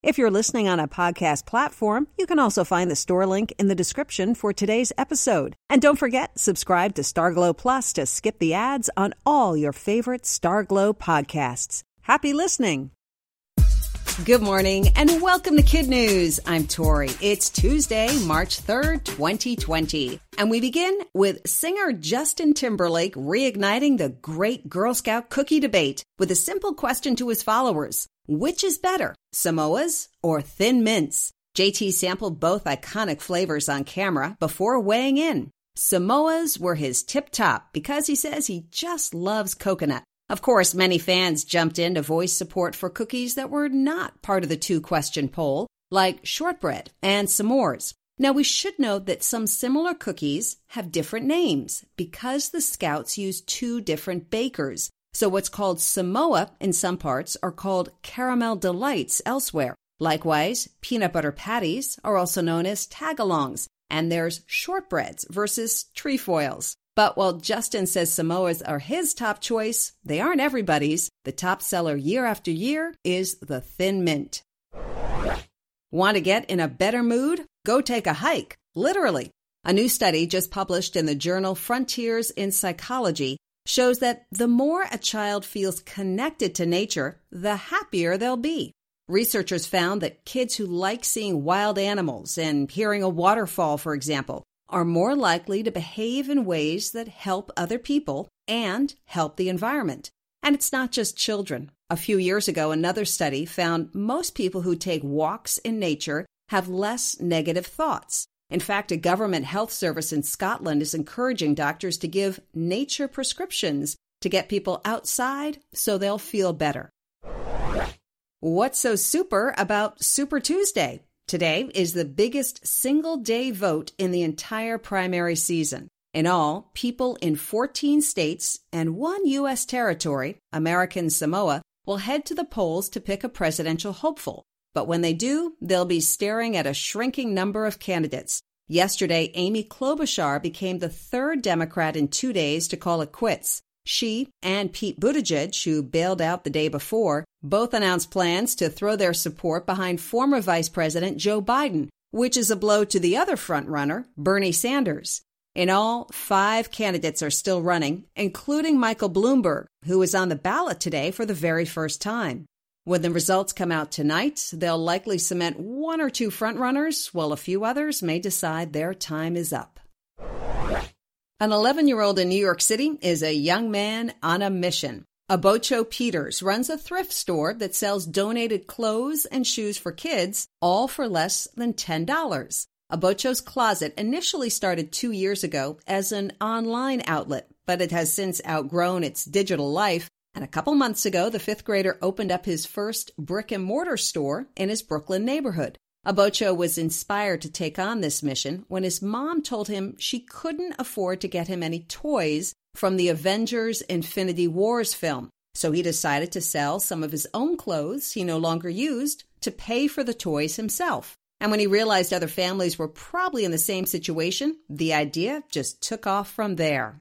If you're listening on a podcast platform, you can also find the store link in the description for today's episode. And don't forget, subscribe to Starglow Plus to skip the ads on all your favorite Starglow podcasts. Happy listening! Good morning and welcome to Kid News. I'm Tori. It's Tuesday, March 3rd, 2020. And we begin with singer Justin Timberlake reigniting the great Girl Scout cookie debate with a simple question to his followers. Which is better, Samoa's or Thin Mints? JT sampled both iconic flavors on camera before weighing in. Samoa's were his tip top because he says he just loves coconut. Of course, many fans jumped in to voice support for cookies that were not part of the two question poll, like shortbread and s'mores. Now, we should note that some similar cookies have different names because the Scouts use two different bakers. So what's called Samoa in some parts are called caramel delights elsewhere. Likewise, peanut butter patties are also known as tagalongs, and there's shortbreads versus trefoils. But while Justin says Samoa's are his top choice, they aren't everybody's. The top seller year after year is the Thin Mint. Want to get in a better mood? Go take a hike, literally. A new study just published in the journal Frontiers in Psychology shows that the more a child feels connected to nature, the happier they'll be. Researchers found that kids who like seeing wild animals and hearing a waterfall, for example, are more likely to behave in ways that help other people and help the environment. And it's not just children. A few years ago, another study found most people who take walks in nature have less negative thoughts. In fact, a government health service in Scotland is encouraging doctors to give nature prescriptions to get people outside so they'll feel better. What's so super about Super Tuesday? Today is the biggest single day vote in the entire primary season. In all, people in 14 states and one U.S. territory, American Samoa, will head to the polls to pick a presidential hopeful. But when they do, they'll be staring at a shrinking number of candidates. Yesterday, Amy Klobuchar became the third Democrat in two days to call it quits. She and Pete Buttigieg, who bailed out the day before, both announced plans to throw their support behind former Vice President Joe Biden, which is a blow to the other frontrunner, Bernie Sanders. In all, five candidates are still running, including Michael Bloomberg, who is on the ballot today for the very first time. When the results come out tonight, they'll likely cement one or two frontrunners, while a few others may decide their time is up. An 11 year old in New York City is a young man on a mission. Obocho Peters runs a thrift store that sells donated clothes and shoes for kids, all for less than $10. Obocho's Closet initially started two years ago as an online outlet, but it has since outgrown its digital life and a couple months ago, the fifth grader opened up his first brick and mortar store in his Brooklyn neighborhood. Obocho was inspired to take on this mission when his mom told him she couldn't afford to get him any toys from the Avengers Infinity Wars film. So he decided to sell some of his own clothes he no longer used to pay for the toys himself. And when he realized other families were probably in the same situation, the idea just took off from there.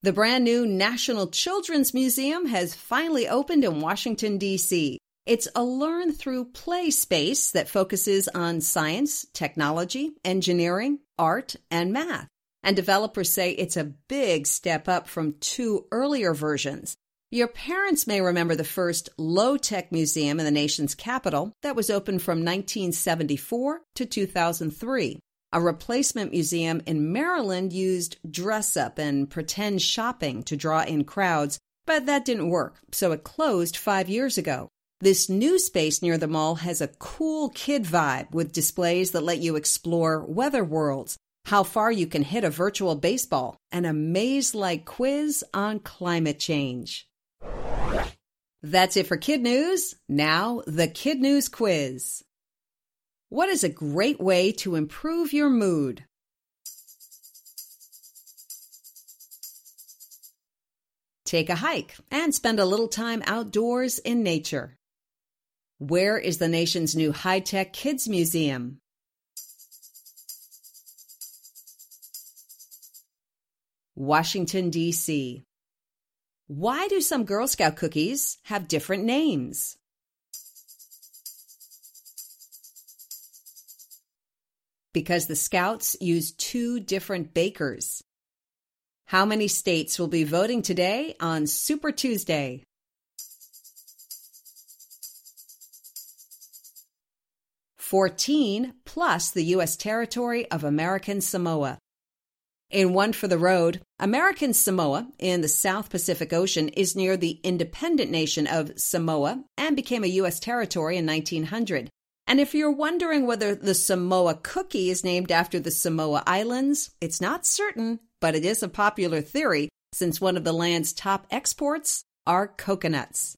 The brand new National Children's Museum has finally opened in Washington, D.C. It's a learn through play space that focuses on science, technology, engineering, art, and math. And developers say it's a big step up from two earlier versions. Your parents may remember the first low tech museum in the nation's capital that was opened from 1974 to 2003. A replacement museum in Maryland used dress up and pretend shopping to draw in crowds, but that didn't work, so it closed five years ago. This new space near the mall has a cool kid vibe with displays that let you explore weather worlds, how far you can hit a virtual baseball, and a maze like quiz on climate change. That's it for Kid News. Now, the Kid News quiz. What is a great way to improve your mood? Take a hike and spend a little time outdoors in nature. Where is the nation's new high tech kids museum? Washington, D.C. Why do some Girl Scout cookies have different names? Because the Scouts use two different bakers. How many states will be voting today on Super Tuesday? Fourteen plus the U.S. territory of American Samoa. In One for the Road, American Samoa in the South Pacific Ocean is near the independent nation of Samoa and became a U.S. territory in 1900. And if you're wondering whether the Samoa cookie is named after the Samoa Islands, it's not certain, but it is a popular theory since one of the land's top exports are coconuts.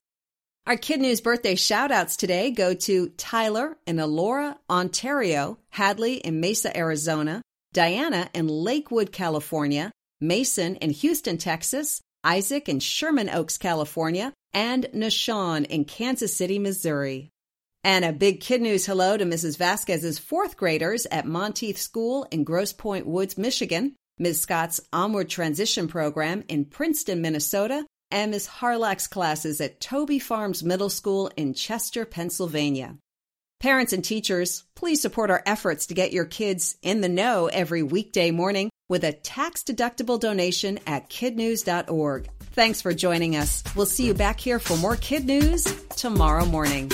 Our Kid News birthday shoutouts today go to Tyler in Elora, Ontario, Hadley in Mesa, Arizona, Diana in Lakewood, California, Mason in Houston, Texas, Isaac in Sherman Oaks, California, and Nashawn in Kansas City, Missouri. And a big kid news hello to Mrs. Vasquez's fourth graders at Monteith School in Grosse Pointe Woods, Michigan, Ms. Scott's Onward Transition Program in Princeton, Minnesota, and Ms. Harlack's classes at Toby Farms Middle School in Chester, Pennsylvania. Parents and teachers, please support our efforts to get your kids in the know every weekday morning with a tax-deductible donation at kidnews.org. Thanks for joining us. We'll see you back here for more Kid News tomorrow morning.